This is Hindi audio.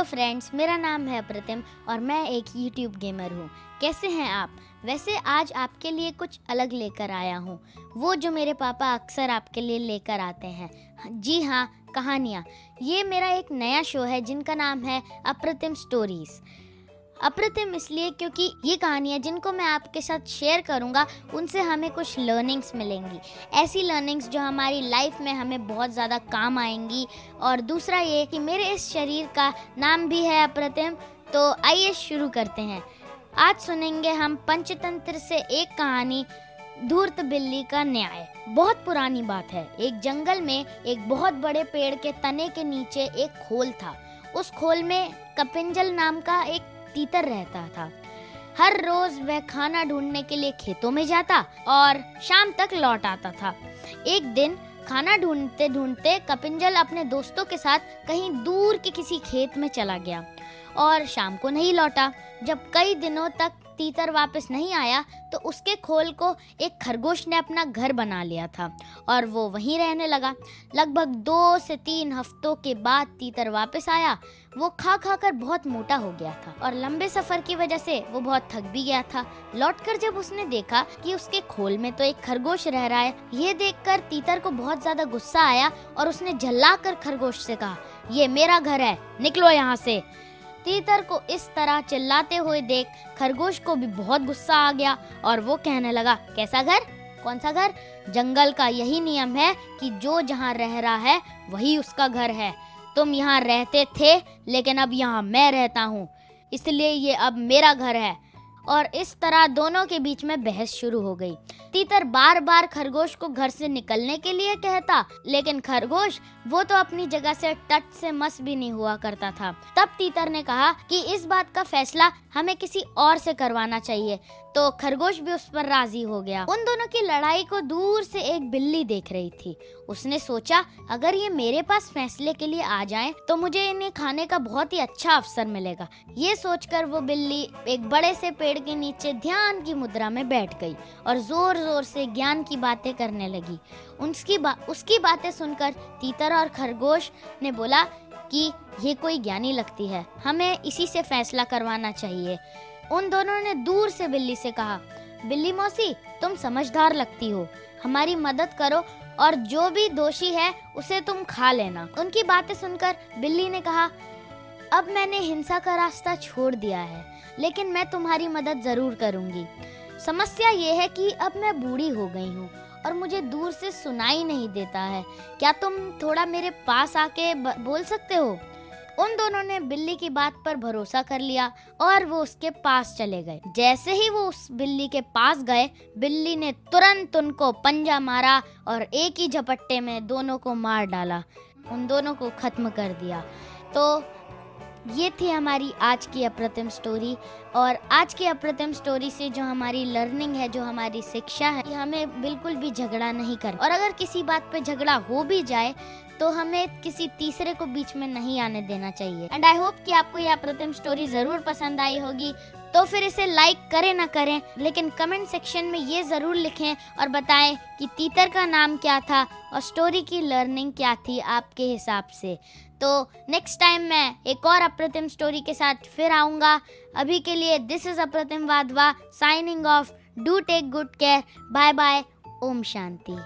हेलो फ्रेंड्स मेरा नाम है प्रतिम और मैं एक यूट्यूब गेमर हूँ। कैसे हैं आप? वैसे आज आपके लिए कुछ अलग लेकर आया हूँ। वो जो मेरे पापा अक्सर आपके लिए लेकर आते हैं। जी हाँ कहानियाँ। ये मेरा एक नया शो है जिनका नाम है अप्रतिम स्टोरीज़ अप्रतिम इसलिए क्योंकि ये कहानियाँ जिनको मैं आपके साथ शेयर करूँगा, उनसे हमें कुछ लर्निंग्स मिलेंगी। ऐसी लर्निंग्स जो हमारी लाइफ में हमें बहुत ज़्यादा काम आएँगी। और दूसरा ये कि मेरे इस शरीर का नाम भी है अप्रतिम तो आइए शुरू करते हैं। आज सुनेंगे हम पंचतंत्र से एक कहानी, धूर्त बिल्ली का न्याय। बहुत पुरानी बात है। एक जंगल में एक बहुत बड़े पेड़ के तने के नीचे एक खोल था। उस खोल में कपिंजल नाम का एक तीतर रहता था। हर रोज वह खाना ढूँढने के लिए खेतों में जाता और शाम तक लौट आता था। एक दिन खाना ढूंढते ढूंढते कपिंजल अपने दोस्तों के साथ कहीं दूर के किसी खेत में चला गया और शाम को नहीं लौटा। जब कई दिनों तक तीतर वापस नहीं आया तो उसके खोल को एक खरगोश ने अपना घर बना लिया था और वो वहीं रहने लगा। लगभग दो से तीन हफ्तों के बाद तीतर वापस आया। वो खा खा कर बहुत मोटा हो गया था और लंबे सफ़र की वजह से वो बहुत थक भी गया था। लौटकर जब उसने देखा कि उसके खोल में तो एक खरगोश रह रहा है, ये देखकर तीतर को बहुत ज़्यादा गुस्सा आया और उसने झल्ला कर खरगोश से कहा, ये मेरा घर है, निकलो यहाँ से। तीतर को इस तरह चिल्लाते हुए देख खरगोश को भी बहुत गुस्सा आ गया और वो कहने लगा, कैसा घर? कौन सा घर? जंगल का यही नियम है कि जो जहाँ रह रहा है, वही उसका घर है। तुम यहाँ रहते थे, लेकिन अब यहाँ मैं रहता हूँ। इसलिए ये अब मेरा घर है। और इस तरह दोनों के बीच में बहस शुरू हो गई। तीतर बार बार खरगोश को घर से निकलने के लिए कहता, लेकिन खरगोश, वो तो अपनी जगह से टट से मस भी नहीं हुआ करता था। तब तीतर ने कहा कि इस बात का फैसला हमें किसी और से करवाना चाहिए तो खरगोश भी उस पर राज़ी हो गया। उन दोनों की लड़ाई को दूर से एक बिल्ली देख रही थी। उसने सोचा, अगर ये मेरे पास फैसले के लिए आ जाएँ तो मुझे इन्हें खाने का बहुत ही अच्छा अवसर मिलेगा। ये सोचकर वो बिल्ली एक बड़े से पेड़ के नीचे ध्यान की मुद्रा में बैठ गई और ज़ोर ज़ोर से ज्ञान की बातें करने लगी। उसकी बा, उसकी बातें सुनकर तीतर और खरगोश ने बोला कि ये कोई ज्ञानी लगती है। हमें इसी से फैसला करवाना चाहिए। उन दोनों ने दूर से बिल्ली से कहा बिल्ली मौसी तुम समझदार लगती हो। हमारी मदद करो और जो भी दोषी है उसे तुम खा लेना। उनकी बातें सुनकर बिल्ली ने कहा अब मैंने हिंसा का रास्ता छोड़ दिया है, लेकिन मैं तुम्हारी मदद ज़रूर करूँगी। समस्या ये है कि अब मैं बूढ़ी हो गई हूँ और मुझे दूर से सुनाई नहीं देता है। क्या तुम थोड़ा मेरे पास आके बोल सकते हो? उन दोनों ने बिल्ली की बात पर भरोसा कर लिया और वो उसके पास चले गए। जैसे ही वो उस बिल्ली के पास गए, बिल्ली ने तुरंत उनको पंजा मारा और एक ही झपट्टे में दोनों को मार डाला। उन दोनों को खत्म कर दिया। तो ये थी हमारी आज की अप्रतिम स्टोरी और आज की अप्रतिम स्टोरी से जो हमारी लर्निंग है, जो हमारी शिक्षा है हमें बिल्कुल भी झगड़ा नहीं कर। और अगर किसी बात पे झगड़ा हो भी जाए तो हमें किसी तीसरे को बीच में नहीं आने देना चाहिए। एंड आई होप कि आपको यह अप्रतिम स्टोरी ज़रूर पसंद आई होगी। तो फिर इसे लाइक करें ना करें, लेकिन कमेंट सेक्शन में ये ज़रूर लिखें और बताएँ कि तीतर का नाम क्या था और स्टोरी की लर्निंग क्या थी आपके हिसाब से। तो नेक्स्ट टाइम मैं एक और अप्रतिम स्टोरी के साथ फिर आऊँगा। अभी के लिए this is Apratim Wadhwa signing off do take good care bye bye Om Shanti.